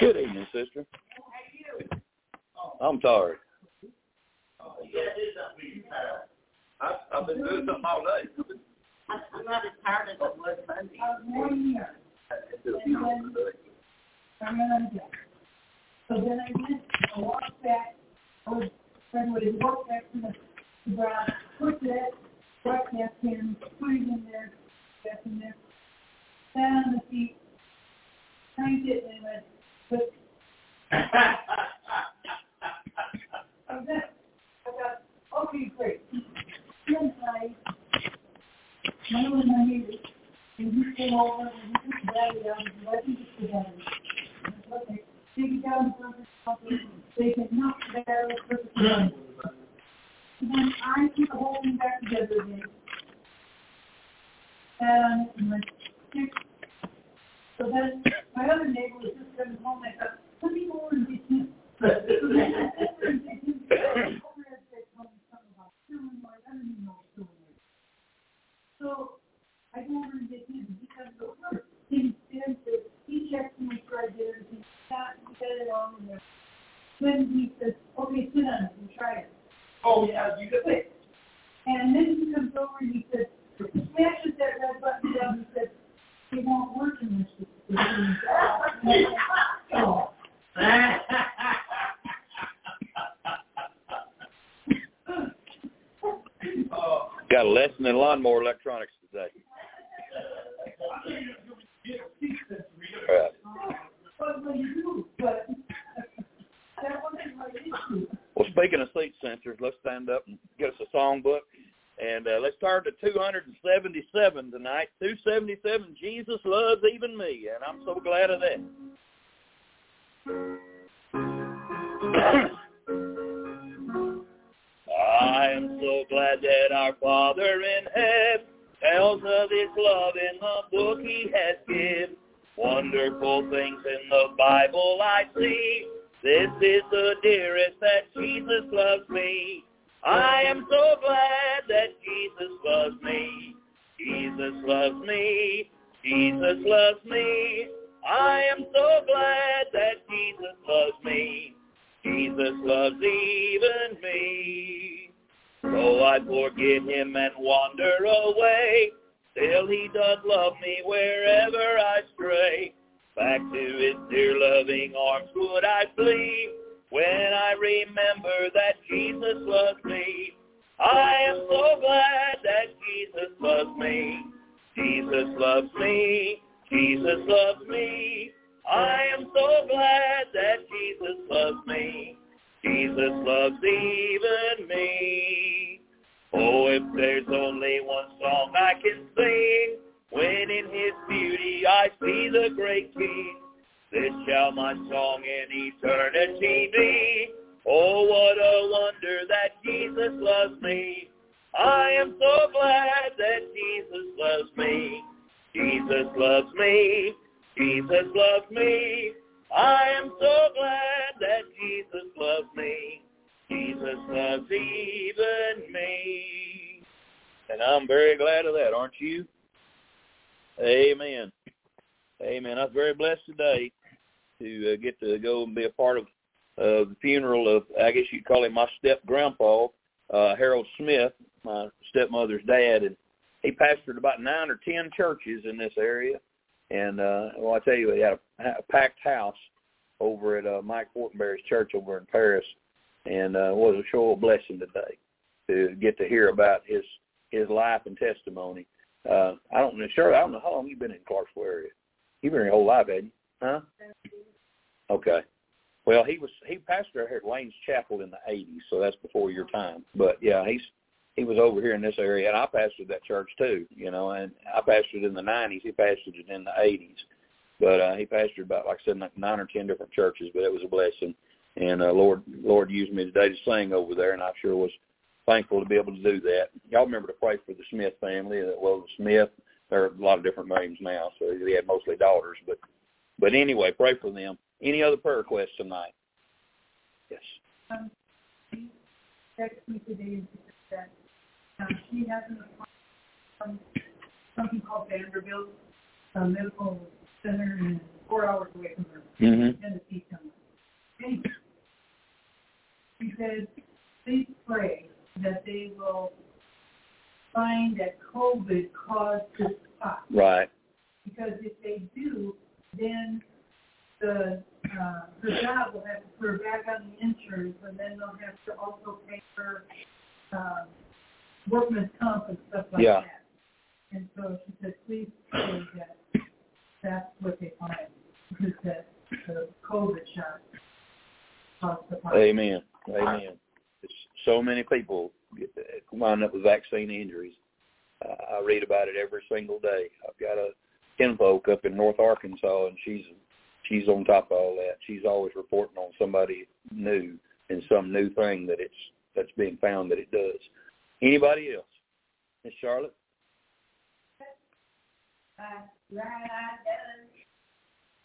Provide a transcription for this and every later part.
Good evening, sister. I'm tired. I've, I've been doing something all day. I'm not as tired as I was Sunday. So then I went, I walked back, I was, friend would walk back to the the garage, put that, broadcast in, put it in there, back in there, sat on the seat, cranked it, and went, but I was there. I got, okay, great. Then I, one of my neighbors, and he came over, and he took the battery out, and let me get the battery. I said, Okay, take it down, put it in, they can knock the battery, put it in. And then I put the whole thing back together again. And I'm like, "Here." so then my other neighbor was just coming home, I thought, let me go over and get him. So I go over and get him, he comes over, he stands there, he checks to make sure I did everything, got, he got it all in there. Then he says, okay, sit on it and try it. Oh, yeah, you could think. And then he comes over and he says, smashes that red button down, he says, it won't work unless you. Oh. Oh, Got a lesson in lawnmower electronics today. Well, speaking of seat sensors, let's stand up and get us a songbook. And uh, let's turn to 277 tonight. 277, Jesus loves even me. And I'm so glad of that. I am so glad that our Father in heaven tells of his love in the book he has given. Wonderful things in the Bible I see. This is the dearest that Jesus loves me. I am so glad that Jesus loves me. Jesus loves me. Jesus loves me. I am so glad that Jesus loves me. Jesus loves even me. Though I forget him and wander away, still he does love me wherever I stray. Back to his dear loving arms would I flee when I remember that Jesus loves me. I am so glad that Jesus loves me. Jesus loves me. Jesus loves me. I am so glad that Jesus loves me. Jesus loves even me. Oh, if there's only one song I can sing, when in his beauty I see the great King, this shall my song in eternity be. Oh, what a wonder that Jesus loves me. I am so glad that Jesus loves me. Jesus loves me. Jesus loves me. I am so glad that Jesus loves me. Jesus loves even me. And I'm very glad of that, aren't you? Amen. Amen. I was very blessed today to uh, get to go and be a part of uh, the funeral of, I guess you'd call him my step-grandpa, uh, Harold Smith, my stepmother's dad. And he pastored about nine or ten churches in this area. And, uh, well, I tell you, he had a, a packed house over at uh, Mike Fortenberry's church over in Paris. And uh, it was a sure blessing today to get to hear about his his life and testimony. Uh, I don't know, Shirley, I don't know how long you've been in Clarksville area. You've been here your whole life, haven't you? Huh? Okay. Well, he was he pastored here at Lane's Chapel in the '80s, so that's before your time. But yeah, he's he was over here in this area, and I pastored that church too. You know, and I pastored in the '90s. He pastored it in the '80s, but uh, he pastored about like I said, like nine or ten different churches. But it was a blessing, and uh, Lord Lord used me today to sing over there, and I sure was thankful to be able to do that. Y'all remember to pray for the Smith family. Well, the Smith, there are a lot of different names now, so they had mostly daughters, but but anyway, pray for them. Any other prayer requests tonight? Yes. Um, she me today that um, she has an appointment from something called Vanderbilt uh, Medical Center and four hours away from her, Mm-hmm. Tennessee somewhere. Anyway, she said, please pray that they will find that COVID caused this spot. Right. Because if they do, then the, uh, her job will have to put her back on the insurance, and then they'll have to also pay her, um, workman's comp and stuff like Yeah. that. And so she said, please pray that that's what they find, because that the COVID shot. Amen. Amen. So many people wind up with vaccine injuries. Uh, I read about it every single day. I've got a kinfolk up in North Arkansas, and she's she's on top of all that. She's always reporting on somebody new and some new thing that it's that's being found that it does. Anybody else? Miss Charlotte? Right, I done.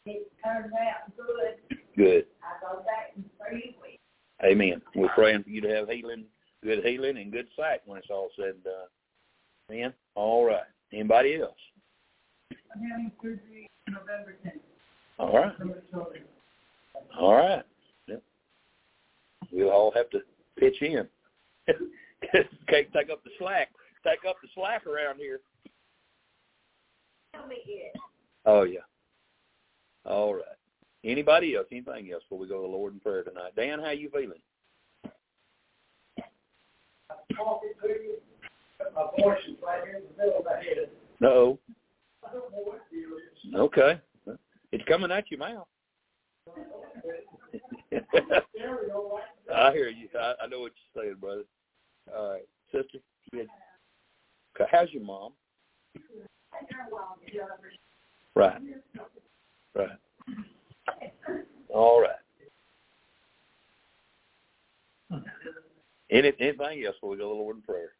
It turned out good. Good. I go back in three weeks. Amen. We're praying for you to have healing, good healing, and good sight when it's all said and done. Amen. All right. Anybody else? I'm having surgery November tenth. All right. All right. Yep. We'll all have to pitch in. Can't take up the slack. Take up the slack around here. Oh yeah. All right. Anybody else? Anything else before we go to the Lord in prayer tonight? Dan, how you feeling? Talking to you, my voice is right in the middle of my head. No. Okay. It's coming at your mouth. I hear you. I, I know what you're saying, brother. All right, sister. How's your mom? Right. Right. All right. Any, anything else before we go to the Lord in prayer?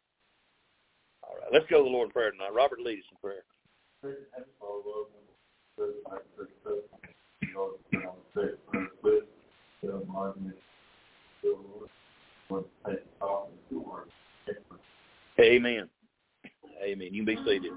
All right, let's go to the Lord in prayer tonight. Robert, lead us in prayer. Amen. Amen. You can be seated.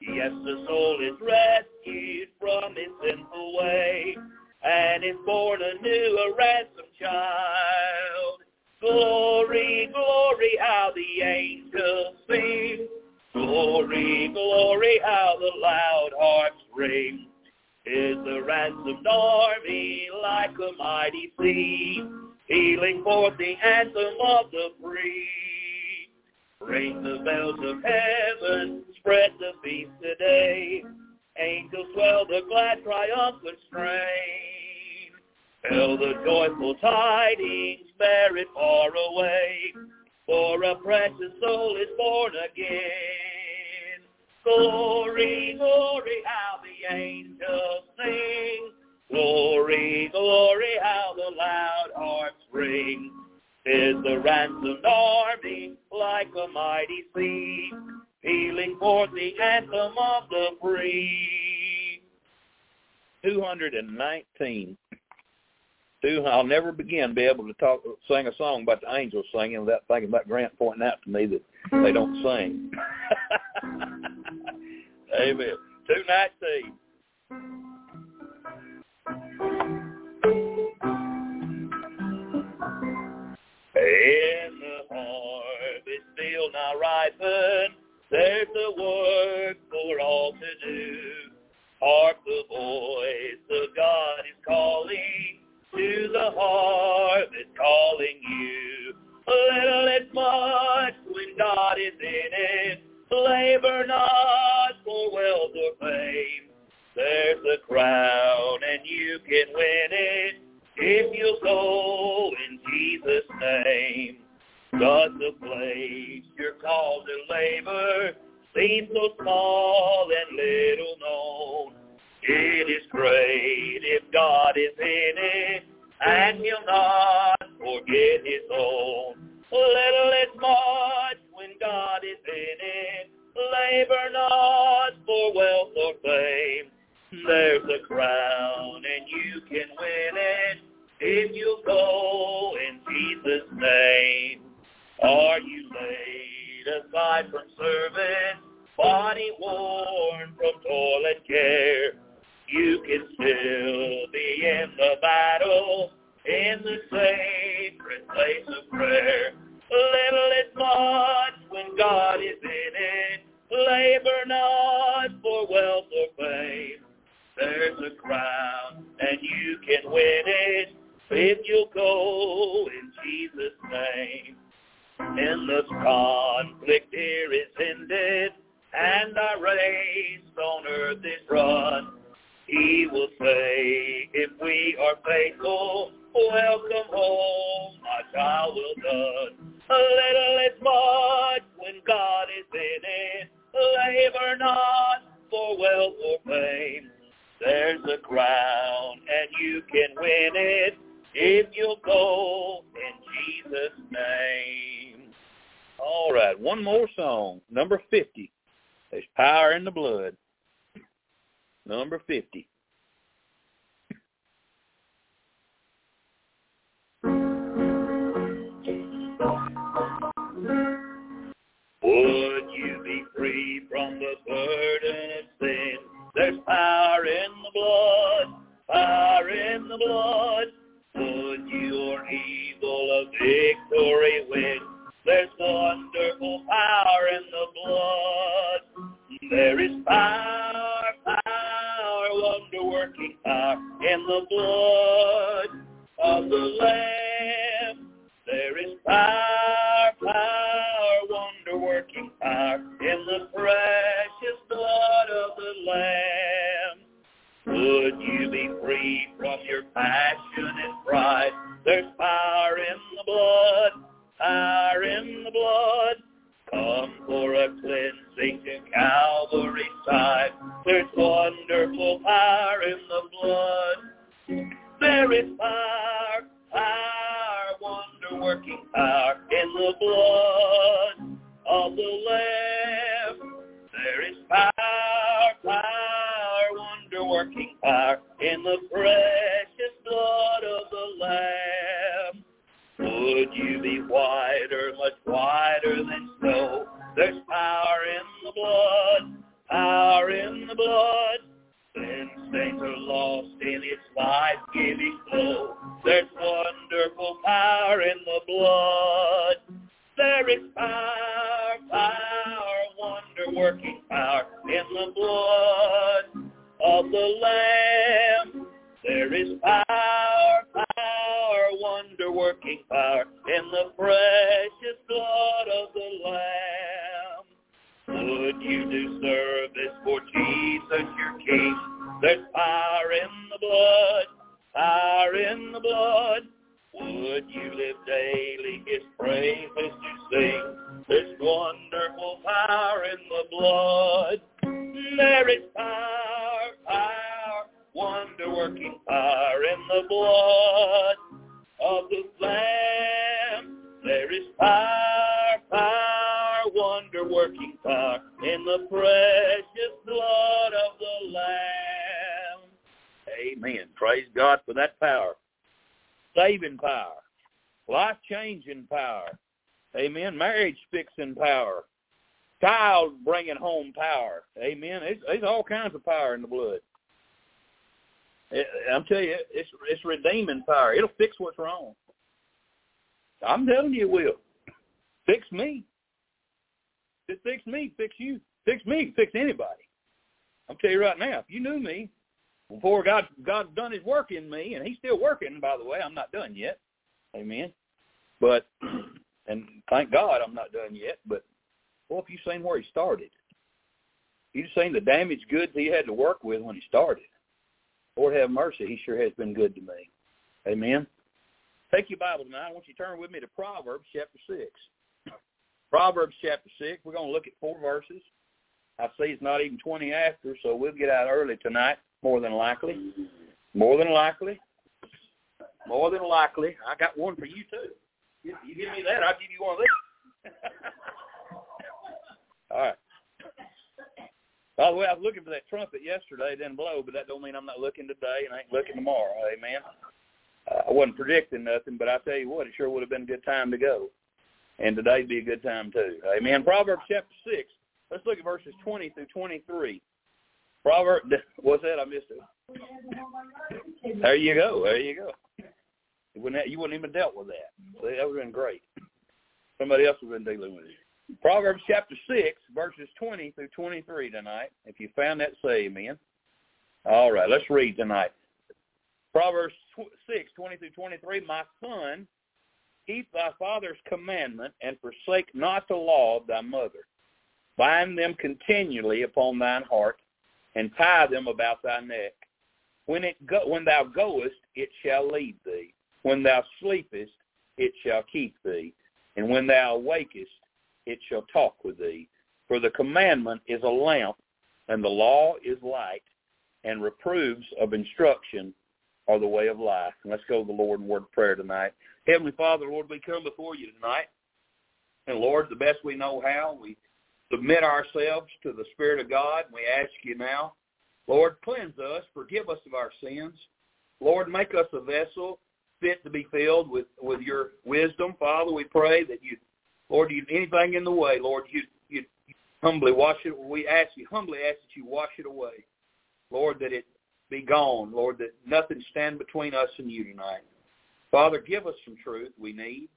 Yes, the soul is rescued from its sinful way, and is born anew a ransom child. Glory, glory, how the angels sing. Glory, glory, how the loud harps ring. Is the ransomed army like a mighty sea, pealing forth the anthem of the free. Ring the bells of heaven, Wonderful tidings merit far away, for a precious soul is born again. Glory, glory, how the angels sing. Glory, glory, how the loud harps ring. Is the ransomed army, like a mighty sea, pealing forth the anthem of the free. 219 I'll never begin be able to talk, sing a song about the angels singing without thinking about Grant pointing out to me that they don't sing. Amen. Two nights Eve. you can win it. would you do service for Jesus your King? There's fire in the blood, fire in the blood. Would you live daily his praises to sing? There's wonderful fire in the blood. There is fire, power, wonder-working fire in the blood of the Lamb. There is power power in the precious blood of the Lamb. Amen. Praise God for that power. Saving power. Life-changing power. Amen. Marriage-fixing power. Child bringing home power. Amen. There's all kinds of power in the blood. It, I'm telling you, it's it's redeeming power. It'll fix what's wrong. I'm telling you, it will. Fix me. It fix me, fix you. Fix me, fix anybody. I'm telling you right now, if you knew me, before God God's done his work in me, and he's still working, by the way, I'm not done yet. Amen. But and thank God I'm not done yet, but well if you've seen where he started. You've seen the damaged goods he had to work with when he started. Lord have mercy, he sure has been good to me. Amen. Take your Bible tonight. I want you to turn with me to Proverbs chapter 6. Proverbs chapter 6. We're going to look at four verses. I see it's not even 20 after, so we'll get out early tonight, more than likely. More than likely. More than likely. I got one for you, too. You, you give me that, I'll give you one of these. All right. By the way, I was looking for that trumpet yesterday. It didn't blow, but that don't mean I'm not looking today and I ain't looking tomorrow. Amen. Uh, I wasn't predicting nothing, but I tell you what, it sure would have been a good time to go. And today'd be a good time too. Amen. Proverbs chapter 6. Let's look at verses 20 through 23. Proverb, what's that? I missed it. There you go. There you go. You wouldn't, have, you wouldn't even dealt with that. See, that would have been great. Somebody else would have been dealing with it. Proverbs chapter 6, verses 20 through 23 tonight. If you found that, say amen. All right, let's read tonight. Proverbs 6, 20 through 23, My son, keep thy father's commandment and forsake not the law of thy mother. Bind them continually upon thine heart and tie them about thy neck. When, it go, when thou goest, it shall lead thee. When thou sleepest, it shall keep thee. And when thou awakest, it shall talk with thee. For the commandment is a lamp, and the law is light, and reproofs of instruction are the way of life. And let's go to the Lord in word of prayer tonight. Heavenly Father, Lord, we come before you tonight. And Lord, the best we know how, we submit ourselves to the Spirit of God. And we ask you now, Lord, cleanse us, forgive us of our sins. Lord, make us a vessel fit to be filled with, with your wisdom. Father, we pray that you Lord, you anything in the way, Lord, you you humbly wash it. We ask you humbly ask that you wash it away, Lord, that it be gone, Lord, that nothing stand between us and you tonight. Father, give us some truth we need.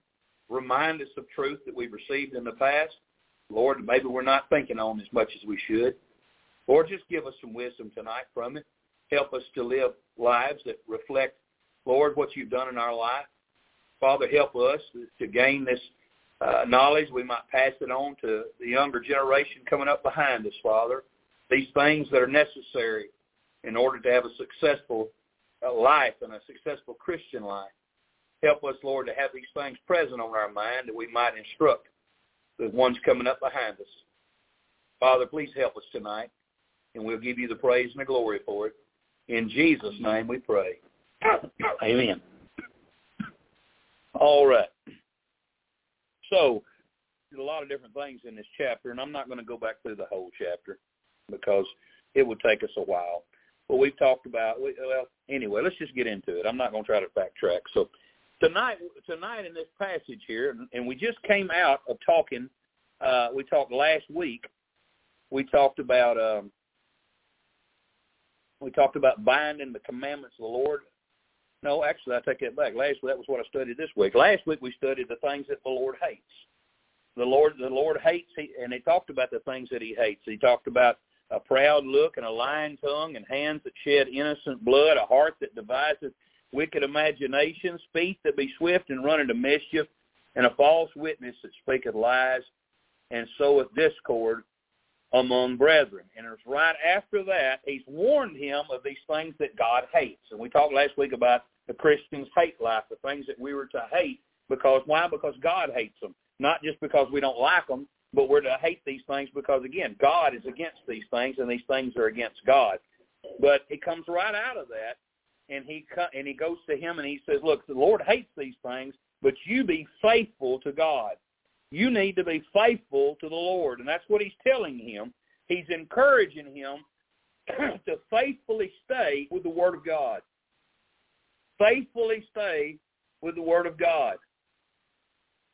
Remind us of truth that we've received in the past. Lord, maybe we're not thinking on as much as we should. Lord, just give us some wisdom tonight from it. Help us to live lives that reflect, Lord, what you've done in our life. Father, help us to gain this uh, knowledge. We might pass it on to the younger generation coming up behind us, Father. These things that are necessary in order to have a successful uh, life and a successful Christian life. Help us, Lord, to have these things present on our mind that we might instruct the ones coming up behind us. Father, please help us tonight, and we'll give you the praise and the glory for it. In Jesus' name we pray. Amen. All right. So there's a lot of different things in this chapter, and I'm not going to go back through the whole chapter because it would take us a while. But we've talked about well, anyway. Let's just get into it. I'm not going to try to backtrack. So tonight, tonight in this passage here, and we just came out of talking. Uh, we talked last week. We talked about um, we talked about binding the commandments of the Lord no, actually, I take that back. Last week, that was what I studied this week. Last week, we studied the things that the Lord hates. The Lord, the Lord hates, he, and he talked about the things that he hates. He talked about a proud look and a lying tongue and hands that shed innocent blood, a heart that devises wicked imaginations, feet that be swift and run into mischief, and a false witness that speaketh lies, and soweth discord among brethren. And it's right after that, he's warned him of these things that God hates. And we talked last week about the Christian's hate life, the things that we were to hate because why? Because God hates them. Not just because we don't like them, but we're to hate these things because again, God is against these things and these things are against God. But he comes right out of that and he and he goes to him and he says, "Look, the Lord hates these things, but you be faithful to God. You need to be faithful to the Lord." And that's what he's telling him. He's encouraging him to faithfully stay with the Word of God. Faithfully stay with the Word of God.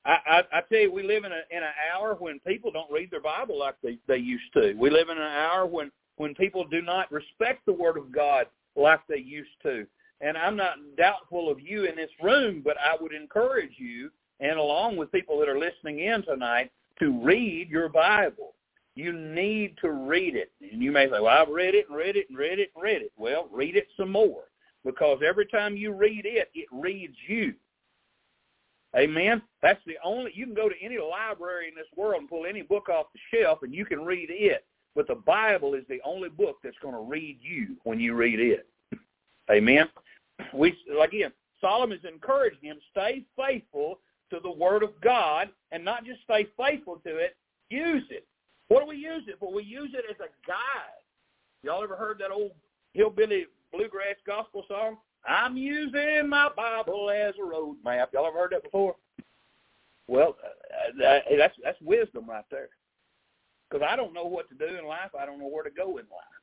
I, I, tell you, we live in a in an hour when people don't read their Bible like they they used to. We live in an hour when when people do not respect the Word of God like they used to. And I'm not doubtful of you in this room, but I would encourage you, and along with people that are listening in tonight, to read your Bible. You need to read it. And you may say, well, I've read it and read it and read it and read it. Well, read it some more because every time you read it, it reads you. Amen. That's the only, you can go to any library in this world and pull any book off the shelf and you can read it. But the Bible is the only book that's going to read you when you read it. Amen. We again, Solomon's encouraging him, stay faithful to the Word of God and not just stay faithful to it, use it. What do we use it for? We use it as a guide. Y'all ever heard that old hillbilly bluegrass gospel song? I'm using my Bible as a road map. Y'all ever heard that before? Well, uh, uh that's that's wisdom right there. Because I don't know what to do in life. I don't know where to go in life.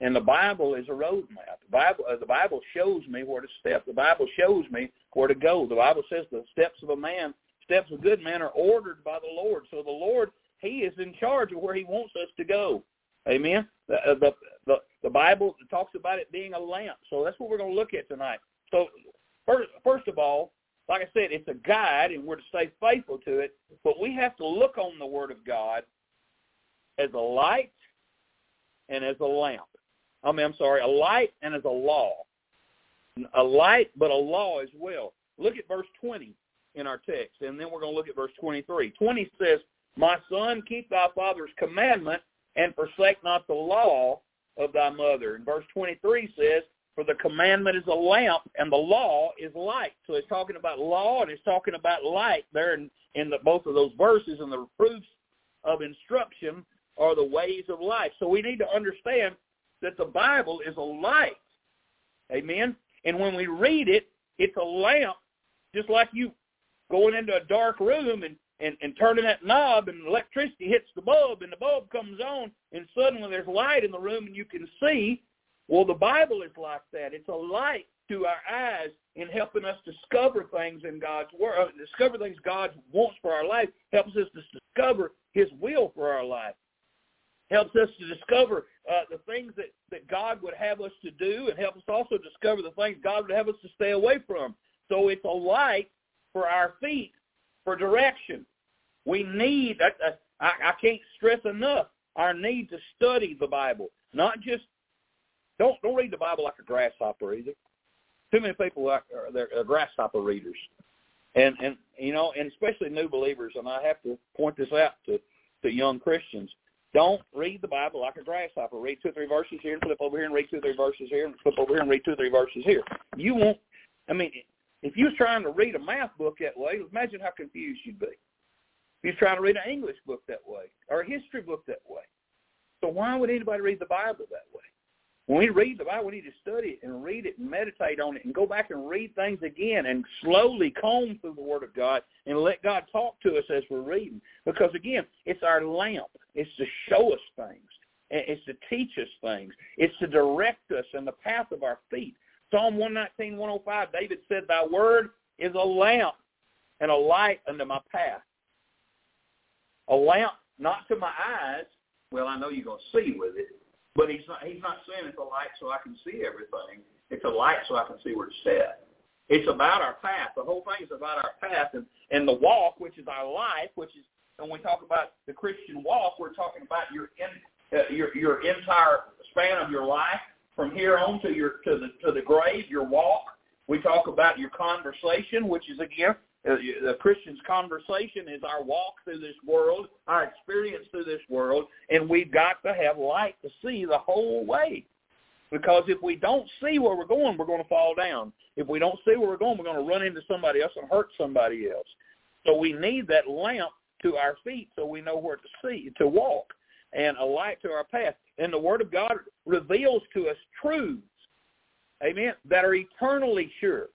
And the Bible is a road map. The Bible, uh, the Bible shows me where to step. The Bible shows me where to go. The Bible says the steps of a man, steps of a good man, are ordered by the Lord. So the Lord he is in charge of where he wants us to go. Amen. The, uh, the the the Bible talks about it being a lamp. So that's what we're going to look at tonight. So first, first of all, like I said, it's a guide, and we're to stay faithful to it. But we have to look on the Word of God as a light and as a lamp. I mean, I'm sorry, a light and as a law. A light, but a law as well. Look at verse 20 in our text, and then we're going to look at verse 23. 20 says, my son, keep thy father's commandment and forsake not the law of thy mother. And verse 23 says, for the commandment is a lamp and the law is light. So it's talking about law and it's talking about light there in, in the, both of those verses and the reproofs of instruction are the ways of life. So we need to understand that the Bible is a light. Amen. And when we read it, it's a lamp, just like you going into a dark room and and, and turning that knob and electricity hits the bulb and the bulb comes on and suddenly there's light in the room and you can see. Well, the Bible is like that. It's a light to our eyes in helping us discover things in God's word, uh, discover things God wants for our life, helps us to discover his will for our life, helps us to discover uh, the things that, that God would have us to do and helps us also discover the things God would have us to stay away from. So it's a light for our feet for direction. We need, I, I, I can't stress enough, our need to study the Bible. Not just, don't, don't read the Bible like a grasshopper either. Too many people are, are, they're, are grasshopper readers. And, and, you know, and especially new believers, and I have to point this out to, to young Christians. Don't read the Bible like a grasshopper. Read two or three verses here and flip over here and read two or three verses here and flip over here and read two or three verses here. You won't, I mean, if you was trying to read a math book that way, imagine how confused you'd be. Was trying to read an English book that way or a history book that way. So why would anybody read the Bible that way? When we read the Bible, we need to study it and read it and meditate on it and go back and read things again and slowly comb through the Word of God and let God talk to us as we're reading. Because again, it's our lamp. It's to show us things. It's to teach us things. It's to direct us in the path of our feet. Psalm 119, 105, David said, Thy word is a lamp and a light unto my path. A lamp not to my eyes. Well, I know you're going to see with it, but he's not, he's not saying it's a light so I can see everything. It's a light so I can see where to step. It's about our path. The whole thing is about our path and, and the walk, which is our life, which is, when we talk about the Christian walk, we're talking about your in, uh, your your entire span of your life from here on to your to the to the grave, your walk. We talk about your conversation, which is again uh, Uh, the Christian's conversation is our walk through this world, our experience through this world, and we've got to have light to see the whole way. Because if we don't see where we're going, we're going to fall down. If we don't see where we're going, we're going to run into somebody else and hurt somebody else. So we need that lamp to our feet so we know where to see, to walk, and a light to our path. And the Word of God reveals to us truths. Amen. That are eternally sure.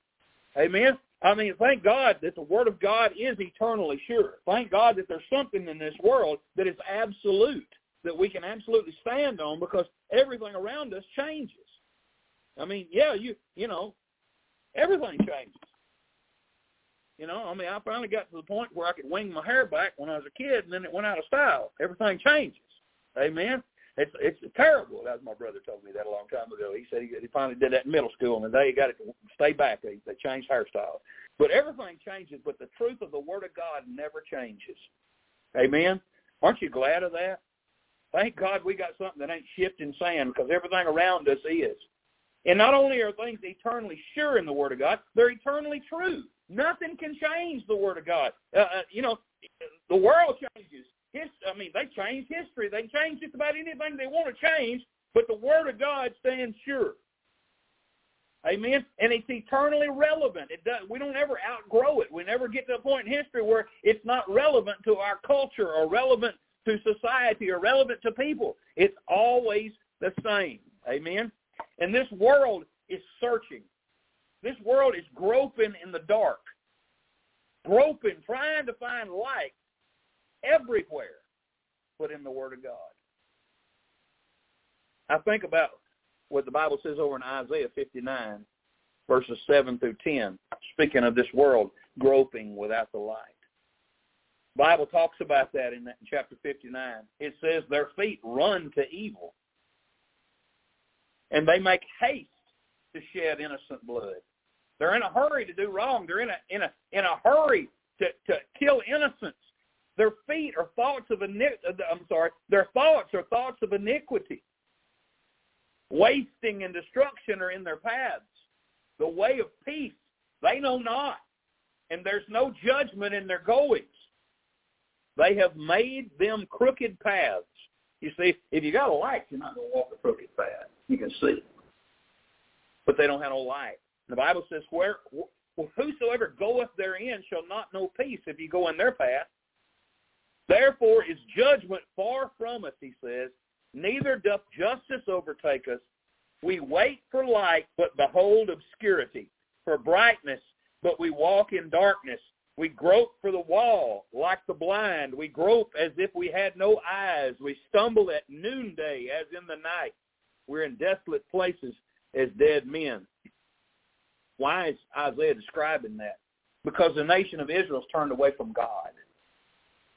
Amen. I mean, thank God that the Word of God is eternally sure. Thank God that there's something in this world that is absolute, that we can absolutely stand on because everything around us changes. I mean, yeah, you you know, everything changes. You know, I mean, I finally got to the point where I could wing my hair back when I was a kid, and then it went out of style. Everything changes. Amen. It's it's terrible. As my brother told me that a long time ago. He said he, he finally did that in middle school, and they got it to stay back. They they changed hairstyles, but everything changes. But the truth of the Word of God never changes. Amen. Aren't you glad of that? Thank God we got something that ain't shifting sand because everything around us is. And not only are things eternally sure in the Word of God, they're eternally true. Nothing can change the Word of God. Uh, uh, you know, the world changes. I mean, they change history. They change just about anything they want to change, but the Word of God stands sure. Amen. And it's eternally relevant. It does, we don't ever outgrow it. We never get to a point in history where it's not relevant to our culture or relevant to society or relevant to people. It's always the same. Amen. And this world is searching. This world is groping in the dark, groping, trying to find light everywhere but in the Word of God. I think about what the Bible says over in Isaiah 59, verses 7 through 10, speaking of this world groping without the light. The Bible talks about that in, that in chapter 59. It says their feet run to evil, and they make haste to shed innocent blood. They're in a hurry to do wrong. They're in a in a in a hurry to to kill innocents. Their feet are thoughts of iniquity. Uh, I'm sorry. Their thoughts are thoughts of iniquity. Wasting and destruction are in their paths. The way of peace they know not, and there's no judgment in their goings. They have made them crooked paths. You see, if you got a light, you're not going to walk a crooked path. You can see. But they don't have no light. The Bible says, "Where whosoever goeth therein shall not know peace if you go in their path. Therefore is judgment far from us," he says. Neither doth justice overtake us. We wait for light, but behold obscurity. For brightness, but we walk in darkness. We grope for the wall like the blind. We grope as if we had no eyes. We stumble at noonday as in the night. We're in desolate places as dead men. Why is Isaiah describing that? Because the nation of Israel has turned away from God.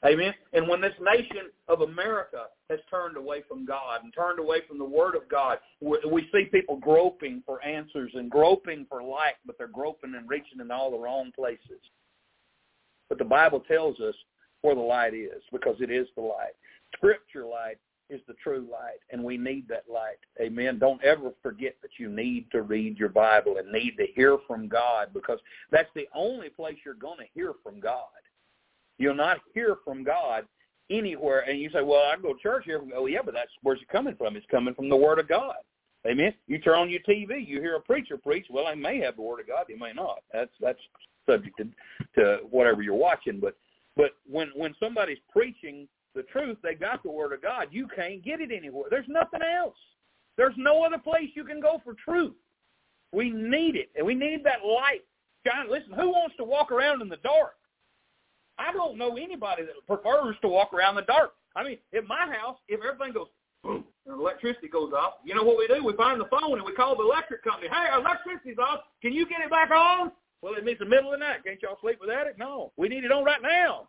Amen. And when this nation of America has turned away from God and turned away from the Word of God, we see people groping for answers and groping for light, but they're groping and reaching in all the wrong places. But the Bible tells us where the light is because it is the light. Scripture light is the true light, and we need that light. Amen. Don't ever forget that you need to read your Bible and need to hear from God because that's the only place you're going to hear from God. You'll not hear from God anywhere. And you say, well, I go to church here. Oh, yeah, but that's where's it coming from? It's coming from the Word of God. Amen. You turn on your TV, you hear a preacher preach. Well, they may have the Word of God, they may not. That's that's subject to, to whatever you're watching. But but when when somebody's preaching the truth, they got the word of God. You can't get it anywhere. There's nothing else. There's no other place you can go for truth. We need it, and we need that light. John, listen, who wants to walk around in the dark? I don't know anybody that prefers to walk around in the dark. I mean, in my house, if everything goes boom, and electricity goes off, you know what we do? We find the phone and we call the electric company. Hey, electricity's off. Can you get it back on? Well, it means the middle of the night. Can't y'all sleep without it? No. We need it on right now.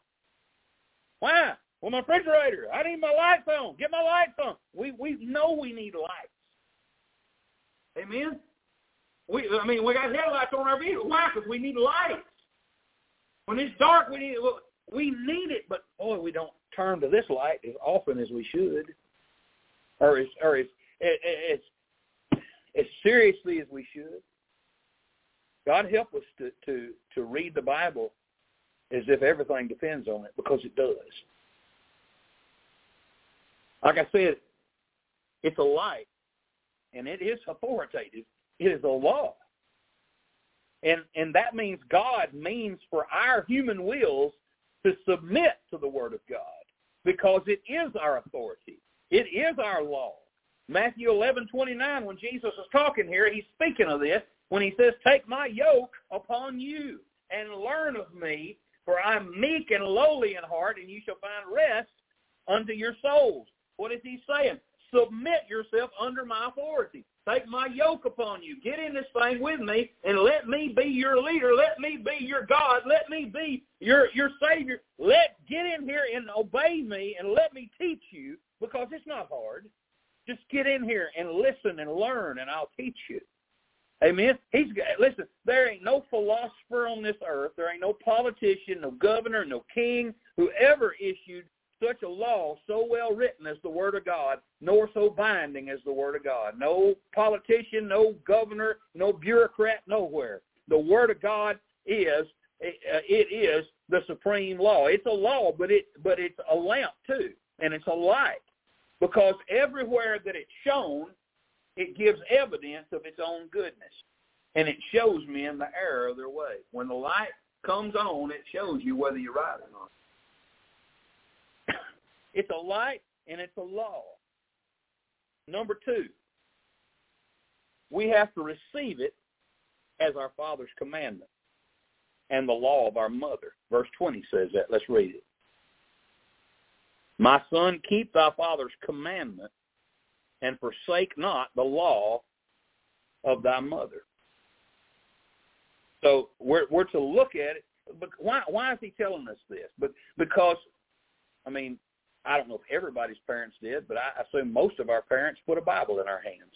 Why? Well, my refrigerator. I need my lights on. Get my lights on. We we know we need lights. Amen. We I mean we got headlights on our vehicle. Why? Because we need lights. When it's dark, we need we need it, but boy, we don't turn to this light as often as we should, or as or as as as seriously as we should. God help us to to to read the Bible as if everything depends on it, because it does. Like I said, it's a light, and it is authoritative. It is a law. And and that means God means for our human wills to submit to the Word of God because it is our authority. It is our law. Matthew 11:29 when Jesus is talking here, he's speaking of this when he says, "Take my yoke upon you and learn of me, for I am meek and lowly in heart, and you shall find rest unto your souls." What is he saying? Submit yourself under my authority. Take my yoke upon you. Get in this thing with me and let me be your leader. Let me be your God. Let me be your, your Savior. Let get in here and obey me and let me teach you because it's not hard. Just get in here and listen and learn and I'll teach you. Amen. He's listen. There ain't no philosopher on this earth. There ain't no politician, no governor, no king who ever issued such a law so well written as the Word of God, nor so binding as the Word of God. No politician, no governor, no bureaucrat, nowhere. The Word of God is uh, it is the supreme law. It's a law, but it but it's a lamp too, and it's a light because everywhere that it's shown, it gives evidence of its own goodness, and it shows men the error of their way. When the light comes on, it shows you whether you're right or not. It's a light and it's a law. Number two, we have to receive it as our Father's commandment and the law of our mother. Verse 20 says that. Let's read it. My son, keep thy father's commandment and forsake not the law of thy mother. So we're, we're to look at it. But why, why is he telling us this? But because, I mean, I don't know if everybody's parents did, but I assume most of our parents put a Bible in our hands.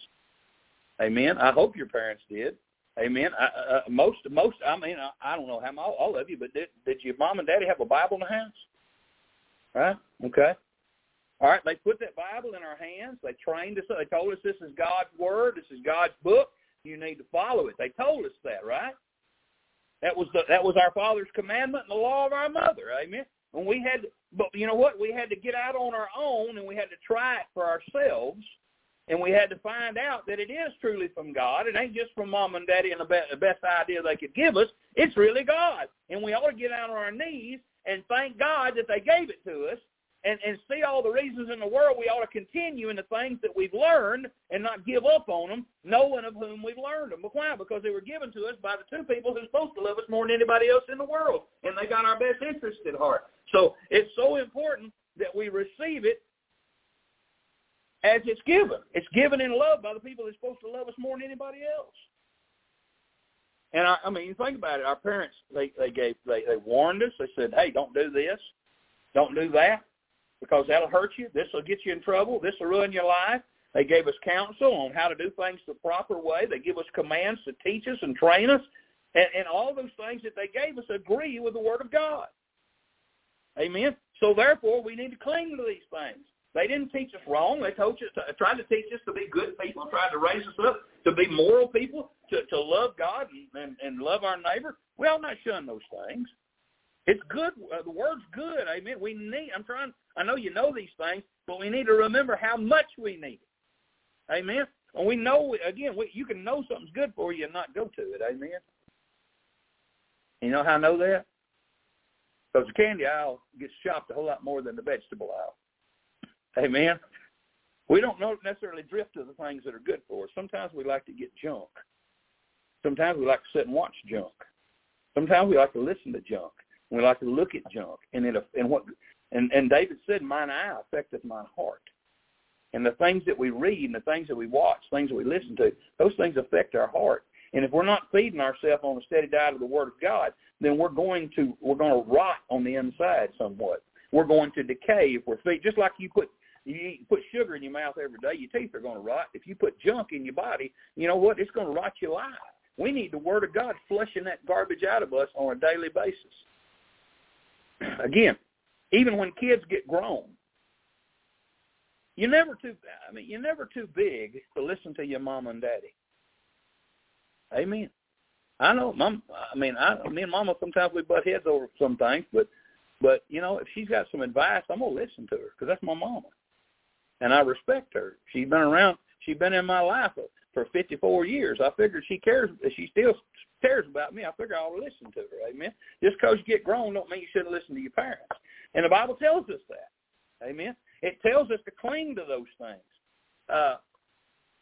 Amen. I hope your parents did. Amen. I, uh, most, most. I mean, I, I don't know how all, all of you, but did did your mom and daddy have a Bible in the house? Right. Okay. All right. They put that Bible in our hands. They trained us. They told us this is God's word. This is God's book. You need to follow it. They told us that, right? That was the that was our Father's commandment and the law of our mother. Amen. And we had, but you know what? We had to get out on our own, and we had to try it for ourselves, and we had to find out that it is truly from God. It ain't just from mom and daddy and the, be- the best idea they could give us. It's really God, and we ought to get out on our knees and thank God that they gave it to us, and, and see all the reasons in the world we ought to continue in the things that we've learned and not give up on them, knowing of whom we've learned them. But why? Because they were given to us by the two people who're supposed to love us more than anybody else in the world, and they got our best interest at heart. So it's so important that we receive it as it's given. It's given in love by the people that's supposed to love us more than anybody else. And I, I mean, think about it. Our parents, they they gave, they they warned us. They said, "Hey, don't do this, don't do that, because that'll hurt you. This will get you in trouble. This will ruin your life." They gave us counsel on how to do things the proper way. They give us commands to teach us and train us, and, and all those things that they gave us agree with the Word of God. Amen. So therefore, we need to cling to these things. They didn't teach us wrong. They told us, to, tried to teach us to be good people, tried to raise us up to be moral people, to, to love God and, and, and love our neighbor. We ought not shun those things. It's good. Uh, the word's good. Amen. We need. I'm trying. I know you know these things, but we need to remember how much we need it. Amen. And we know again. We, you can know something's good for you and not go to it. Amen. You know how I know that? Because the candy aisle gets shopped a whole lot more than the vegetable aisle. Amen. We don't necessarily drift to the things that are good for us. Sometimes we like to get junk. Sometimes we like to sit and watch junk. Sometimes we like to listen to junk. We like to look at junk. And it, and what and, and David said, "Mine eye affecteth my heart." And the things that we read and the things that we watch, things that we listen to, those things affect our heart. And if we're not feeding ourselves on a steady diet of the Word of God, then we're going to we're going to rot on the inside somewhat. We're going to decay if we're feed just like you put you put sugar in your mouth every day, your teeth are going to rot. If you put junk in your body, you know what? It's going to rot your life. We need the Word of God flushing that garbage out of us on a daily basis. Again, even when kids get grown, you're never too. I mean, you're never too big to listen to your mom and daddy. Amen. I know, mom. I mean, I, me and Mama sometimes we butt heads over some things, but but you know, if she's got some advice, I'm gonna listen to her because that's my mama, and I respect her. She's been around. She's been in my life for 54 years. I figured she cares. She still cares about me. I figure I ought to listen to her. Amen. Just because you get grown don't mean you shouldn't listen to your parents. And the Bible tells us that. Amen. It tells us to cling to those things. Uh,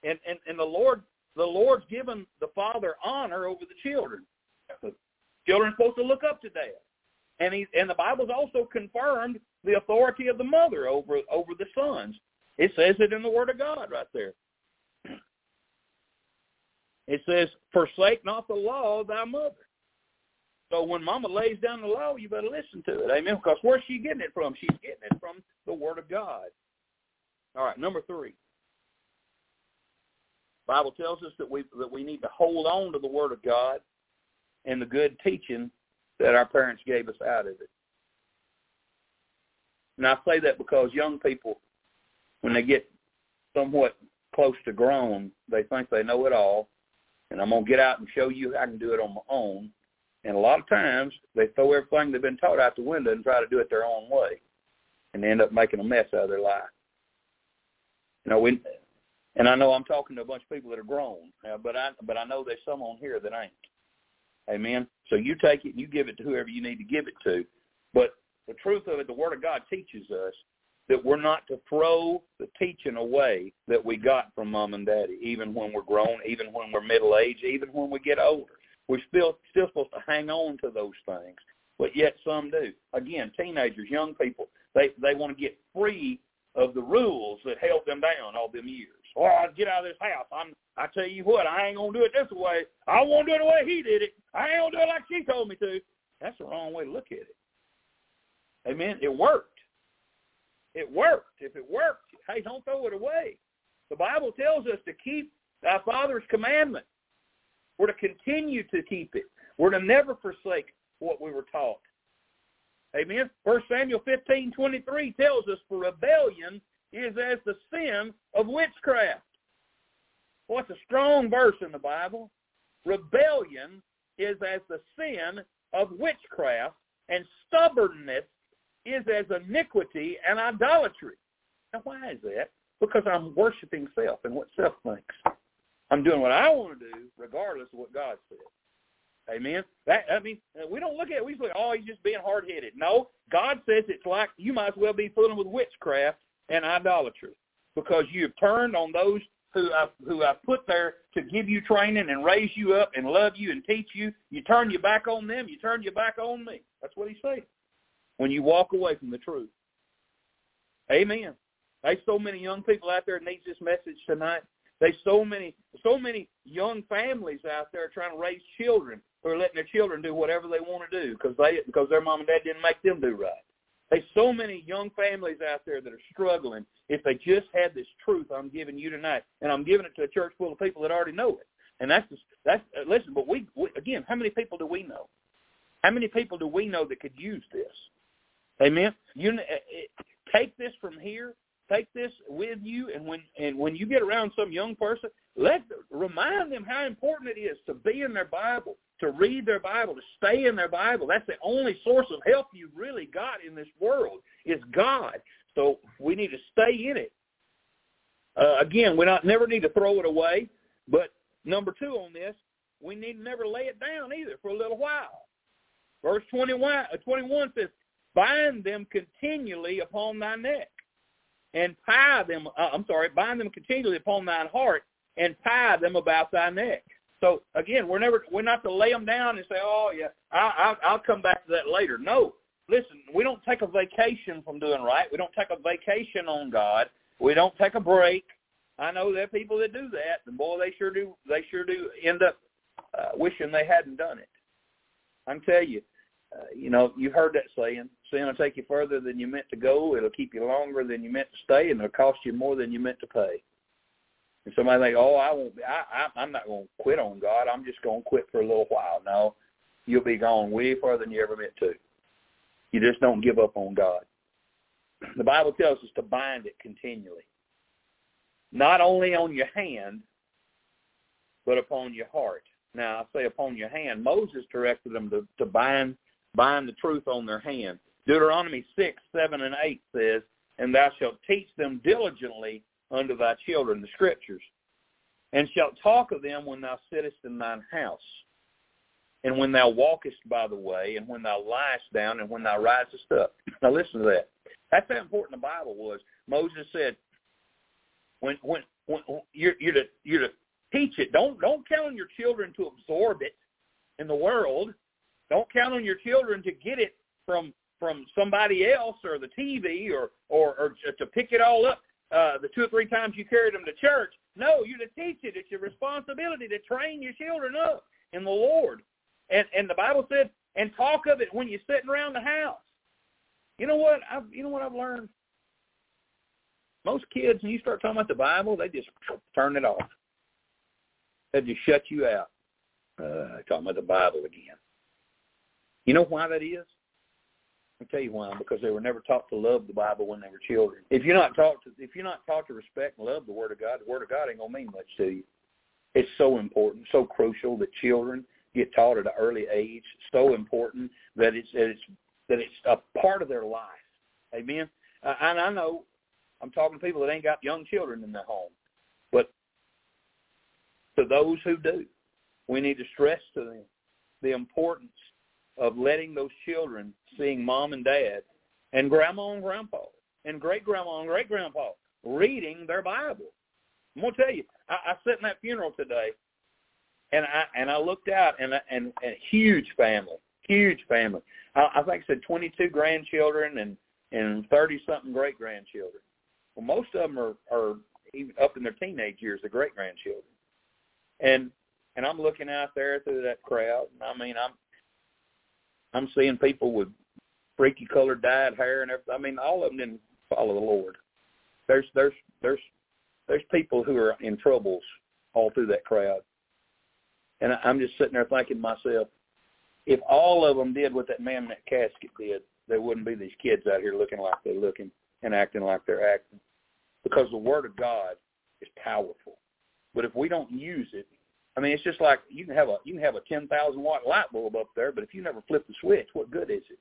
And, and, and the Lord, the Lord's given the father honor over the children. The children are supposed to look up to dad. And he, and the Bible's also confirmed the authority of the mother over, over the sons. It says it in the Word of God right there. It says, forsake not the law of thy mother. So when mama lays down the law, you better listen to it. Amen. Because where's she getting it from? She's getting it from the Word of God. All right, number three. Bible tells us that we that we need to hold on to the Word of God and the good teaching that our parents gave us out of it. And I say that because young people, when they get somewhat close to grown, they think they know it all, and I'm to get out and show you I can do it on my own. And a lot of times they throw everything they've been taught out the window and try to do it their own way, and they end up making a mess out of their life. You know, we, and I know I'm talking to a bunch of people that are grown, but I but I know there's some on here that ain't. Amen. So you take it and you give it to whoever you need to give it to. But the truth of it, the Word of God teaches us that we're not to throw the teaching away that we got from mom and daddy, even when we're grown, even when we're middle aged, even when we get older. We're still still supposed to hang on to those things, but yet some do. Again, teenagers, young people, they they want to get free of the rules that held them down all them years. Or oh, I get out of this house. I'm I tell you what, I ain't gonna do it this way. I won't do it the way he did it. I ain't gonna do it like she told me to. That's the wrong way to look at it. Amen. It worked. It worked. If it worked, hey, don't throw it away. The Bible tells us to keep our Father's commandment. We're to continue to keep it. We're to never forsake what we were taught. Amen. First Samuel fifteen twenty three tells us for rebellion is as the sin of witchcraft. What's well, a strong verse in the Bible? Rebellion is as the sin of witchcraft, and stubbornness is as iniquity and idolatry. Now, why is that? Because I'm worshiping self and what self thinks. I'm doing what I want to do, regardless of what God says. Amen. That I mean, uh, we don't look at it. We say, "Oh, he's just being hard headed." No, God says it's like you might as well be fooling with witchcraft and idolatry because you've turned on those who I who I put there to give you training and raise you up and love you and teach you. You turn your back on them. You turn your back on me. That's what he's saying. When you walk away from the truth. Amen. There's so many young people out there that needs this message tonight. There's so many so many young families out there trying to raise children who are letting their children do whatever they want to do because they because their mom and dad didn't make them do right. There's so many young families out there that are struggling if they just had this truth I'm giving you tonight, and I'm giving it to a church full of people that already know it. And that's just, that's uh, listen. But we, we again, how many people do we know? How many people do we know that could use this? Amen. You uh, uh, take this from here take this with you and when and when you get around some young person let remind them how important it is to be in their bible to read their bible to stay in their bible. That's the only source of help you really got in this world is god. So we need to stay in it. Uh, again we not never need to throw it away but number two on this we need to never lay it down either for a little while. Verse 21, uh, 21 says bind them continually upon thy neck and tie them, uh, I'm sorry, bind them continually upon thine heart and tie them about thy neck. So again, we're never, we're not to lay them down and say, oh yeah, I, I, I'll come back to that later. No, listen, we don't take a vacation from doing right. We don't take a vacation on God. We don't take a break. I know there are people that do that, and boy, they sure do. They sure do end up uh, wishing they hadn't done it. I can tell you, uh, you know, you've heard that saying, sin will take you further than you meant to go. It'll keep you longer than you meant to stay, and it'll cost you more than you meant to pay. And somebody think, oh, I won't. Be, I, I, I'm not going to quit on God. I'm just going to quit for a little while. No, you'll be gone way further than you ever meant to. You just don't give up on God. The Bible tells us to bind it continually, not only on your hand, but upon your heart. Now, I say upon your hand. Moses directed them to, to bind bind the truth on their hand. Deuteronomy 6, 7, and 8 says, And thou shalt teach them diligently unto thy children the scriptures, and shalt talk of them when thou sittest in thine house, and when thou walkest by the way, and when thou liest down, and when thou risest up. Now listen to that. That's how important the Bible was. Moses said, when when when you're you're to you're to teach it. Don't don't count on your children to absorb it in the world. Don't count on your children to get it from from somebody else or the TV or or, or to pick it all up uh, the two or three times you carried them to church. No, you're to teach it. It's your responsibility to train your children up in the Lord. And and the Bible said, and talk of it when you're sitting around the house. You know what? I've you know what I've learned. Most kids, when you start talking about the Bible, they just turn it off. They just shut you out. Uh, talking about the Bible again. You know why that is? I'll tell you why. Because they were never taught to love the Bible when they were children. If you're not taught to, if you're not taught to respect and love the Word of God, the Word of God ain't gonna mean much to you. It's so important, so crucial that children get taught at an early age. So important that it's that it's that it's a part of their life. Amen. Uh, and I know I'm talking to people that ain't got young children in their home, but to those who do, we need to stress to them the importance of letting those children seeing mom and dad and grandma and grandpa and great grandma and great grandpa reading their Bible. I'm gonna tell you, I, I sat in that funeral today, and I and I looked out and and, and huge family, huge family. I, I think I said 22 grandchildren and and 30 something great grandchildren. Well, most of them are are even up in their teenage years, the great grandchildren, and and I'm looking out there through that crowd, and I mean I'm I'm seeing people with freaky colored dyed hair and everything. I mean, all of them didn't follow the Lord. There's there's there's there's people who are in troubles all through that crowd, and I'm just sitting there thinking to myself, if all of them did what that man in that casket did, there wouldn't be these kids out here looking like they're looking and acting like they're acting, because the Word of God is powerful. But if we don't use it, I mean, it's just like you can have a you can have a ten thousand watt light bulb up there, but if you never flip the switch, what good is it?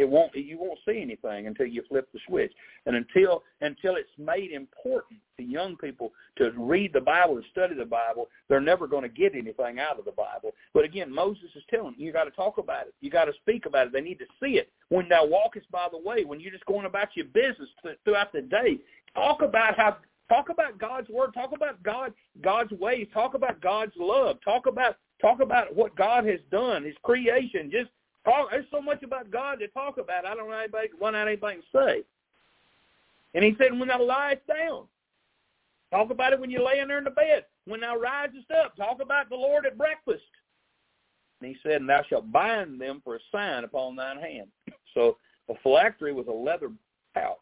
It won't. You won't see anything until you flip the switch, and until until it's made important to young people to read the Bible and study the Bible, they're never going to get anything out of the Bible. But again, Moses is telling you, got to talk about it. You got to speak about it. They need to see it when thou walkest by the way. When you're just going about your business throughout the day, talk about how Talk about God's word. Talk about God, God's ways. Talk about God's love. Talk about talk about what God has done, His creation. Just talk. There's so much about God to talk about. I don't know anybody want anything to say. And He said, when thou liest down, talk about it when you're laying there in the bed. When thou risest up, talk about the Lord at breakfast. And He said, and thou shalt bind them for a sign upon thine hand. So a phylactery was a leather pouch,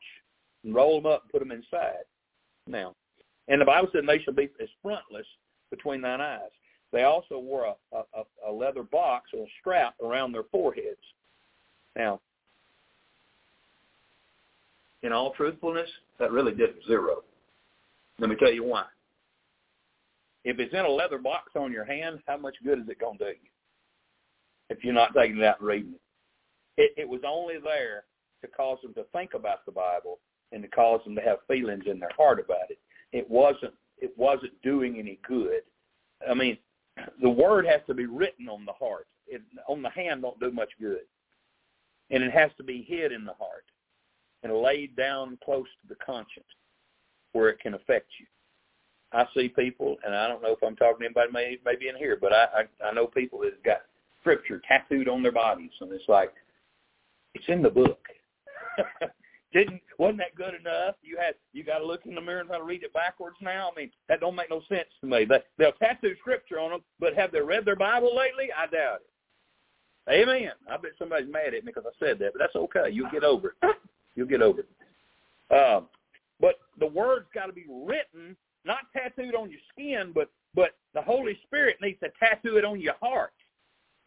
and roll them up and put them inside now. And the Bible said they shall be as frontlets between thine eyes. They also wore a, a, a leather box or a strap around their foreheads. Now, in all truthfulness, that really did zero. Let me tell you why. If it's in a leather box on your hand, how much good is it going to do you if you're not taking it out and reading it? It, it was only there to cause them to think about the Bible and to cause them to have feelings in their heart about it. It wasn't it wasn't doing any good. I mean, the word has to be written on the heart. It, on the hand don't do much good. And it has to be hid in the heart and laid down close to the conscience where it can affect you. I see people, and I don't know if I'm talking to anybody may, maybe in here, but I, I, I know people that have got scripture tattooed on their bodies, and it's like, it's in the book. didn't wasn't that good enough? You had you got to look in the mirror and try to read it backwards now. I mean, that don't make no sense to me. But they'll tattoo scripture on them, but have they read their Bible lately? I doubt it. Amen. I bet somebody's mad at me because I said that, but that's okay. You'll get over it. You'll get over it. Um, but the word's got to be written, not tattooed on your skin, but but the Holy Spirit needs to tattoo it on your heart.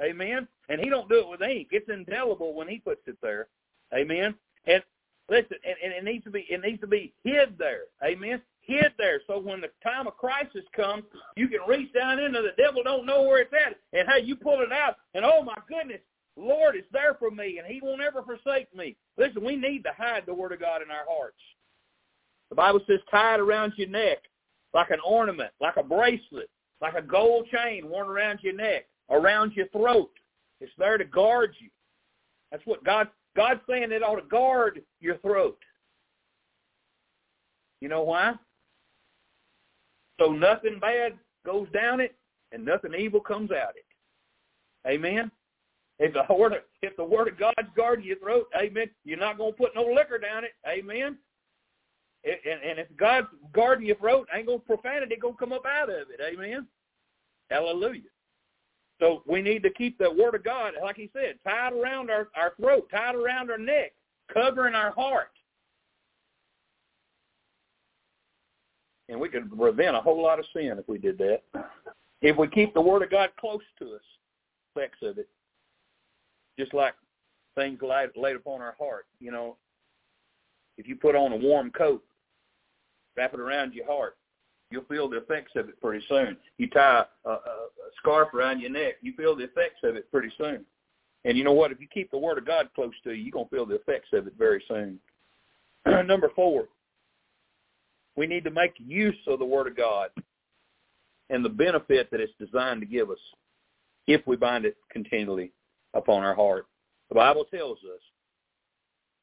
Amen. And He don't do it with ink; it's indelible when He puts it there. Amen. And Listen, and, and it needs to be it needs to be hid there. Amen. Hid there, so when the time of crisis comes, you can reach down into the devil don't know where it's at, and hey, you pull it out, and oh my goodness, Lord is there for me, and He won't ever forsake me. Listen, we need to hide the Word of God in our hearts. The Bible says, tie it around your neck like an ornament, like a bracelet, like a gold chain worn around your neck, around your throat. It's there to guard you. That's what God God's saying it ought to guard your throat. You know why? So nothing bad goes down it and nothing evil comes out it. Amen. If the word of, if the word of God's guarding your throat, amen, you're not going to put no liquor down it. Amen. And, and if God's guarding your throat, ain't to profanity going to come up out of it. Amen. Hallelujah. So we need to keep the word of God, like he said, tied around our, our throat, tied around our neck, covering our heart. And we could prevent a whole lot of sin if we did that. If we keep the word of God close to us, effects of it, just like things laid, laid upon our heart. You know, if you put on a warm coat, wrap it around your heart, you'll feel the effects of it pretty soon. You tie a, a, a scarf around your neck, you feel the effects of it pretty soon. And you know what? If you keep the Word of God close to you, you're going to feel the effects of it very soon. Number four, we need to make use of the Word of God and the benefit that it's designed to give us if we bind it continually upon our heart. The Bible tells us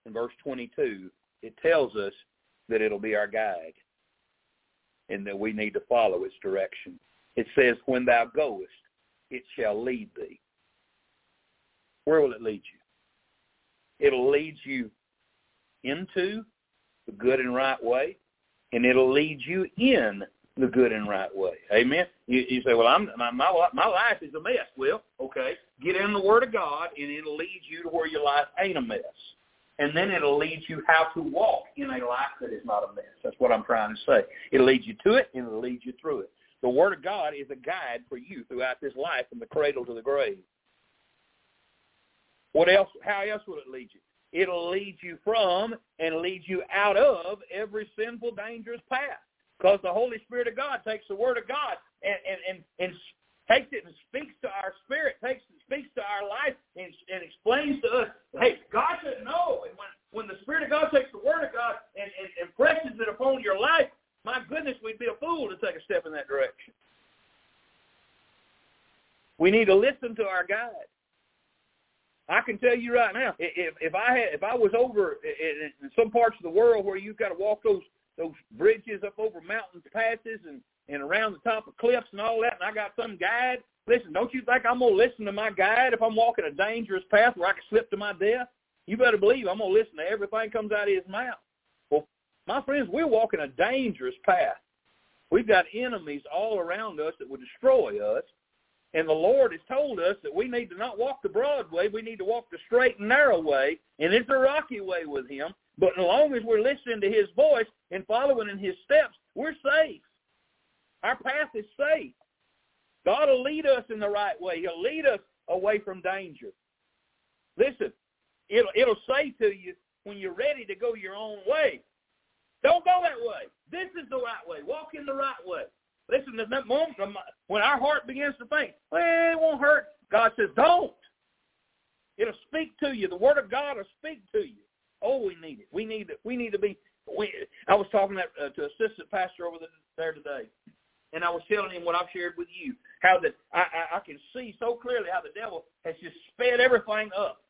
in verse 22, it tells us that it'll be our guide and that we need to follow its direction. It says, when thou goest, it shall lead thee. Where will it lead you? It'll lead you into the good and right way, and it'll lead you in the good and right way. Amen. You, you say, well, I'm my, my my life is a mess. Well, okay, get in the Word of God, and it'll lead you to where your life ain't a mess, and then it'll lead you how to walk in a life that is not a mess. That's what I'm trying to say. It'll lead you to it, and it'll lead you through it. The Word of God is a guide for you throughout this life, from the cradle to the grave. What else? How else will it lead you? It'll lead you from and lead you out of every sinful, dangerous path. Because the Holy Spirit of God takes the Word of God and, and, and, and takes it and speaks to our spirit, takes and speaks to our life, and, and explains to us, hey, God said no. And when, when the Spirit of God takes the Word of God and, and, and presses it upon your life, my goodness, we'd be a fool to take a step in that direction. We need to listen to our God. I can tell you right now, if if I had if I was over in, in some parts of the world where you've got to walk those those bridges up over mountain passes and and around the top of cliffs and all that, and I got some guide. Listen, don't you think I'm gonna listen to my guide if I'm walking a dangerous path where I can slip to my death? You better believe I'm gonna listen to everything comes out of his mouth. Well, my friends, we're walking a dangerous path. We've got enemies all around us that will destroy us. And the Lord has told us that we need to not walk the broad way. We need to walk the straight and narrow way. And it's a rocky way with him. But as long as we're listening to his voice and following in his steps, we're safe. Our path is safe. God will lead us in the right way. He'll lead us away from danger. Listen, it'll, it'll say to you when you're ready to go your own way, don't go that way. This is the right way. Walk in the right way. Listen, there's that moment when our heart begins to think, well, it won't hurt. God says, don't. It'll speak to you. The Word of God will speak to you. Oh, we need it. We need it. We need to be. We, I was talking to, uh, to assistant pastor over there today, and I was telling him what I've shared with you, how that I, I, I can see so clearly how the devil has just sped everything up.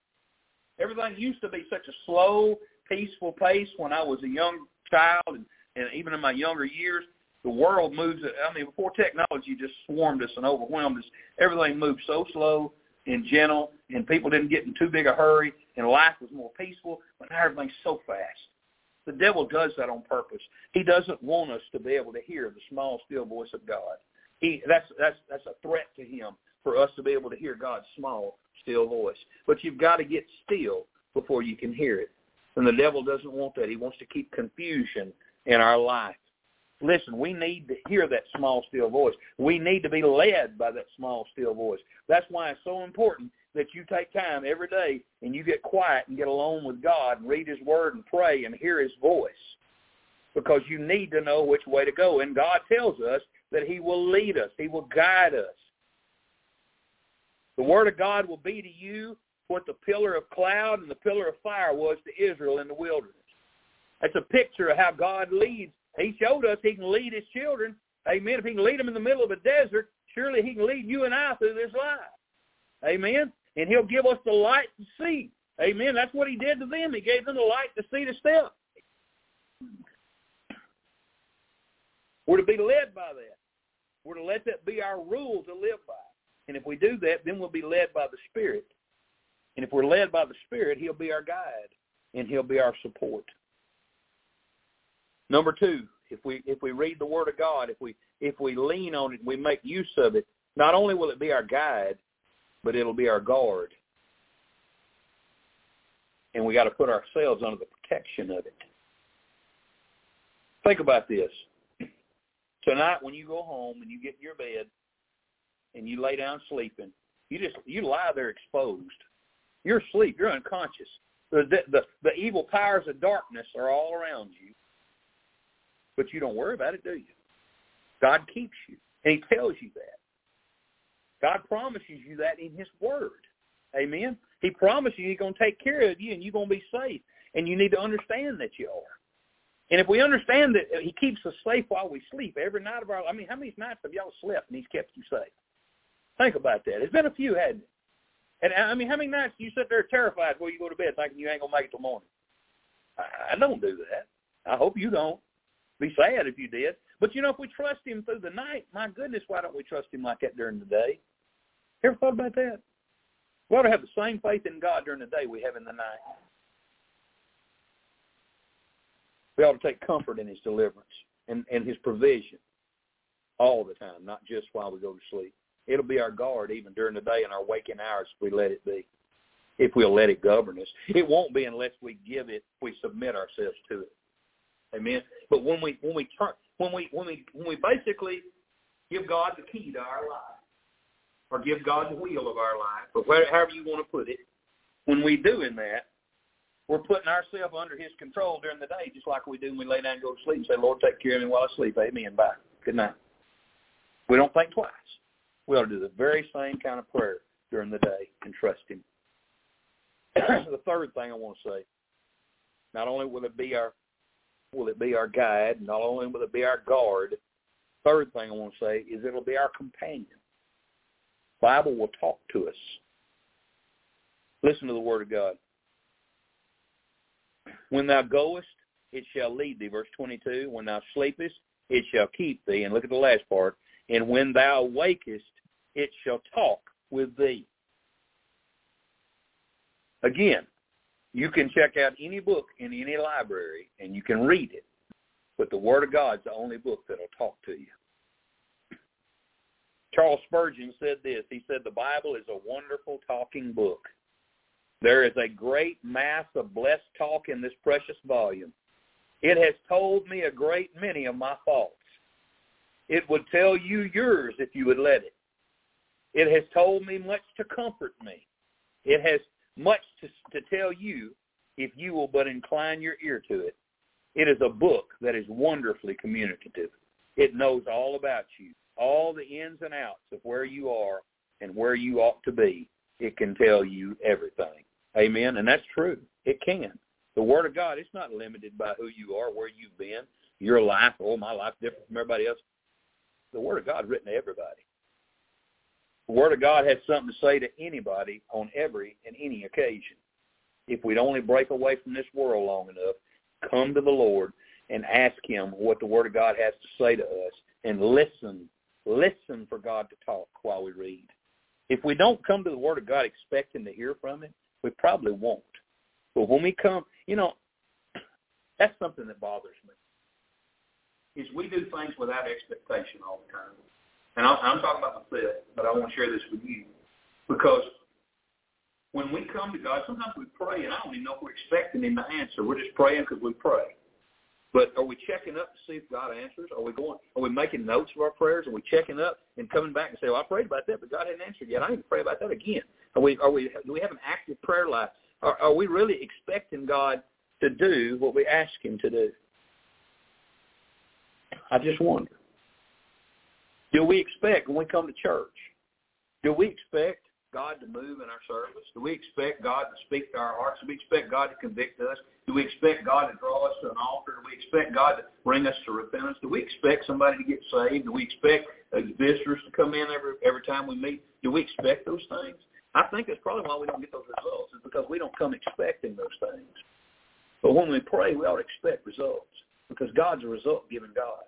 Everything used to be such a slow, peaceful pace when I was a young child, and, and even in my younger years. The world moves. I mean, before technology just swarmed us and overwhelmed us, everything moved so slow and gentle, and people didn't get in too big a hurry, and life was more peaceful. But now everything's so fast. The devil does that on purpose. He doesn't want us to be able to hear the small, still voice of God. He that's that's that's a threat to him for us to be able to hear God's small, still voice. But you've got to get still before you can hear it. And the devil doesn't want that. He wants to keep confusion in our life. Listen, we need to hear that small, still voice. We need to be led by that small, still voice. That's why it's so important that you take time every day and you get quiet and get alone with God and read his word and pray and hear his voice because you need to know which way to go. And God tells us that he will lead us. He will guide us. The word of God will be to you what the pillar of cloud and the pillar of fire was to Israel in the wilderness. That's a picture of how God leads he showed us he can lead his children. Amen. If he can lead them in the middle of a desert, surely he can lead you and I through this life. Amen. And he'll give us the light to see. Amen. That's what he did to them. He gave them the light to see the step. We're to be led by that. We're to let that be our rule to live by. And if we do that, then we'll be led by the Spirit. And if we're led by the Spirit, he'll be our guide and he'll be our support. Number two, if we if we read the Word of God, if we if we lean on it, and we make use of it. Not only will it be our guide, but it'll be our guard. And we got to put ourselves under the protection of it. Think about this. Tonight, when you go home and you get in your bed and you lay down sleeping, you just you lie there exposed. You're asleep. You're unconscious. The, the, the, the evil powers of darkness are all around you. But you don't worry about it, do you? God keeps you. And he tells you that. God promises you that in his word. Amen? He promises you he's going to take care of you and you're going to be safe. And you need to understand that you are. And if we understand that he keeps us safe while we sleep every night of our I mean, how many nights have y'all slept and he's kept you safe? Think about that. It's been a few, hadn't it? And I mean, how many nights do you sit there terrified before you go to bed thinking you ain't going to make it till morning? I, I don't do that. I hope you don't. Be sad if you did. But you know, if we trust him through the night, my goodness, why don't we trust him like that during the day? Ever thought about that? We ought to have the same faith in God during the day we have in the night. We ought to take comfort in his deliverance and, and his provision all the time, not just while we go to sleep. It'll be our guard even during the day and our waking hours if we let it be, if we'll let it govern us. It won't be unless we give it, we submit ourselves to it. Amen. But when we when we turn when we when we when we basically give God the key to our life, or give God the wheel of our life, or however you want to put it, when we do in that, we're putting ourselves under His control during the day, just like we do when we lay down and go to sleep and say, "Lord, take care of me while I sleep." Amen. Bye. Good night. We don't think twice. We ought to do the very same kind of prayer during the day and trust Him. the third thing I want to say, not only will it be our will it be our guide? Not only will it be our guard. Third thing I want to say is it'll be our companion. Bible will talk to us. Listen to the word of God. When thou goest, it shall lead thee. Verse 22, when thou sleepest, it shall keep thee. And look at the last part. And when thou wakest, it shall talk with thee. Again, you can check out any book in any library and you can read it, but the Word of God's the only book that'll talk to you. Charles Spurgeon said this. He said, the Bible is a wonderful talking book. There is a great mass of blessed talk in this precious volume. It has told me a great many of my faults. It would tell you yours if you would let it. It has told me much to comfort me. It has much to, to tell you if you will but incline your ear to it. It is a book that is wonderfully communicative. It knows all about you, all the ins and outs of where you are and where you ought to be. It can tell you everything. Amen. And that's true. It can. The Word of God, it's not limited by who you are, where you've been, your life, oh, my life different from everybody else. The Word of God written to everybody. The Word of God has something to say to anybody on every and any occasion. If we'd only break away from this world long enough, come to the Lord and ask him what the Word of God has to say to us and listen, listen for God to talk while we read. If we don't come to the Word of God expecting to hear from him, we probably won't. But when we come, you know, that's something that bothers me. Is we do things without expectation all the time and I'm talking about myself, but I want to share this with you because when we come to God, sometimes we pray, and I don't even know if we're expecting Him to answer. We're just praying because we pray. But are we checking up to see if God answers? Are we going? Are we making notes of our prayers? Are we checking up and coming back and say, "Well, I prayed about that, but God hadn't answered yet. I need to pray about that again." Are we? Are we? Do we have an active prayer life? Are, are we really expecting God to do what we ask Him to do? I just wonder. Do we expect when we come to church, do we expect God to move in our service? Do we expect God to speak to our hearts? Do we expect God to convict us? Do we expect God to draw us to an altar? Do we expect God to bring us to repentance? Do we expect somebody to get saved? Do we expect visitors to come in every every time we meet? Do we expect those things? I think that's probably why we don't get those results is because we don't come expecting those things. But when we pray, we ought to expect results because God's a result-giving God.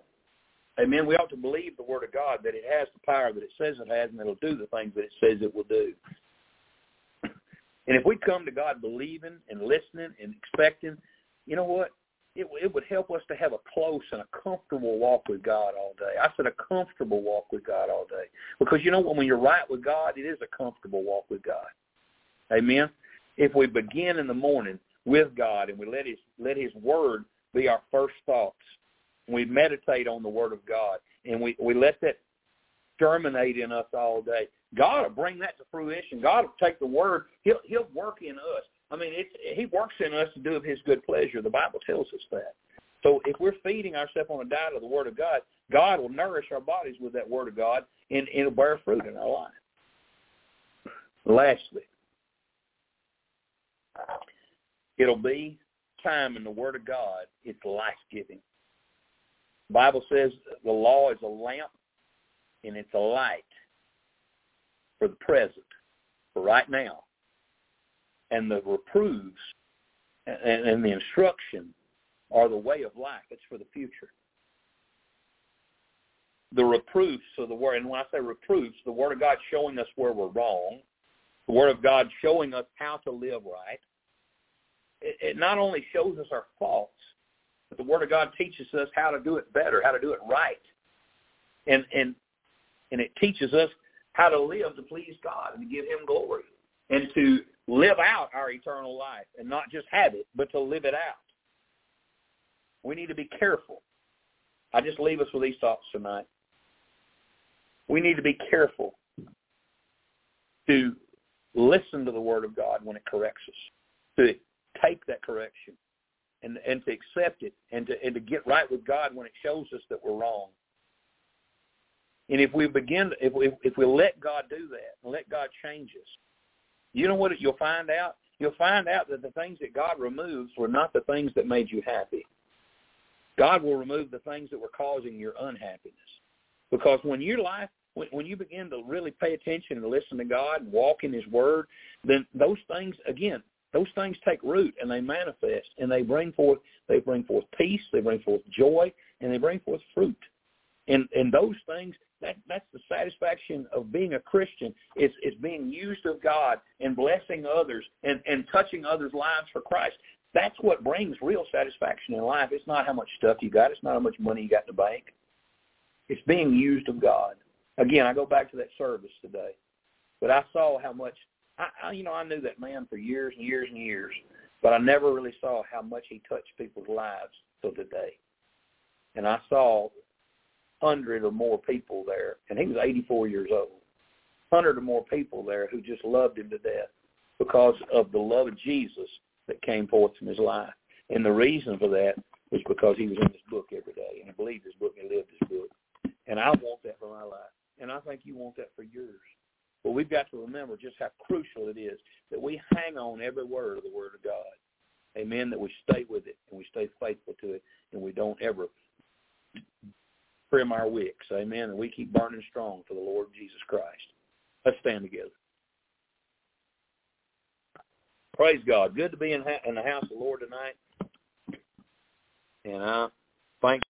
Amen. We ought to believe the Word of God that it has the power that it says it has, and it'll do the things that it says it will do. And if we come to God believing and listening and expecting, you know what? It, it would help us to have a close and a comfortable walk with God all day. I said a comfortable walk with God all day. Because you know what? when you're right with God, it is a comfortable walk with God. Amen. If we begin in the morning with God and we let his let his word be our first thoughts. We meditate on the word of God and we, we let that germinate in us all day. God will bring that to fruition. God will take the word. He'll he'll work in us. I mean, it's, he works in us to do of his good pleasure. The Bible tells us that. So if we're feeding ourselves on a diet of the Word of God, God will nourish our bodies with that Word of God, and it'll bear fruit in our life. Lastly, it'll be time in the Word of God. It's life-giving. Bible says the law is a lamp, and it's a light for the present, for right now and the reproofs and, and the instruction are the way of life. It's for the future. The reproofs of the word, and when I say reproofs, the word of God showing us where we're wrong, the word of God showing us how to live right. It, it not only shows us our faults, but the word of God teaches us how to do it better, how to do it right, and and and it teaches us how to live to please God and to give Him glory and to live out our eternal life and not just have it, but to live it out. We need to be careful. I just leave us with these thoughts tonight. We need to be careful to listen to the Word of God when it corrects us, to take that correction and, and to accept it and to, and to get right with God when it shows us that we're wrong. And if we begin, if we, if we let God do that and let God change us, you know what you'll find out? You'll find out that the things that God removes were not the things that made you happy. God will remove the things that were causing your unhappiness. Because when your life, when, when you begin to really pay attention and listen to God and walk in His Word, then those things, again, those things take root and they manifest and they bring forth, they bring forth peace, they bring forth joy, and they bring forth fruit. And and those things that that's the satisfaction of being a Christian is is being used of God and blessing others and and touching others' lives for Christ. That's what brings real satisfaction in life. It's not how much stuff you got. It's not how much money you got in the bank. It's being used of God. Again, I go back to that service today, but I saw how much. I, I you know I knew that man for years and years and years, but I never really saw how much he touched people's lives till today. And I saw hundred or more people there, and he was 84 years old. Hundred or more people there who just loved him to death because of the love of Jesus that came forth from his life. And the reason for that was because he was in this book every day, and he believed this book and he lived this book. And I want that for my life, and I think you want that for yours. But we've got to remember just how crucial it is that we hang on every word of the Word of God. Amen. That we stay with it and we stay faithful to it, and we don't ever trim our wicks. Amen. And we keep burning strong for the Lord Jesus Christ. Let's stand together. Praise God. Good to be in, in the house of the Lord tonight. And I thank